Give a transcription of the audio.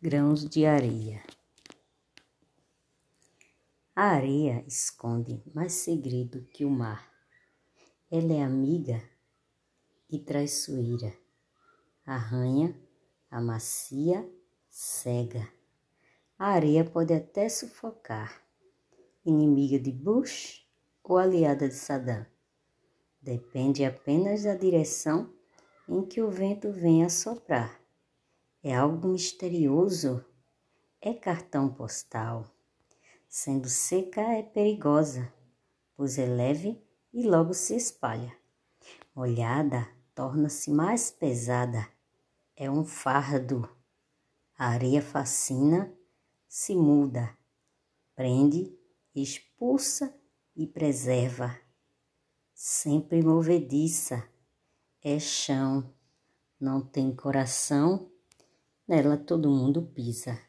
grãos de areia. A areia esconde mais segredo que o mar. Ela é amiga e traiçoeira, arranha, amacia, cega. A areia pode até sufocar, inimiga de Bush ou aliada de Saddam. Depende apenas da direção em que o vento vem a soprar. É algo misterioso. É cartão postal. Sendo seca, é perigosa, pois é leve e logo se espalha. Molhada, torna-se mais pesada. É um fardo. A areia fascina, se muda, prende, expulsa e preserva. Sempre movediça, é chão, não tem coração Nela todo mundo pisa.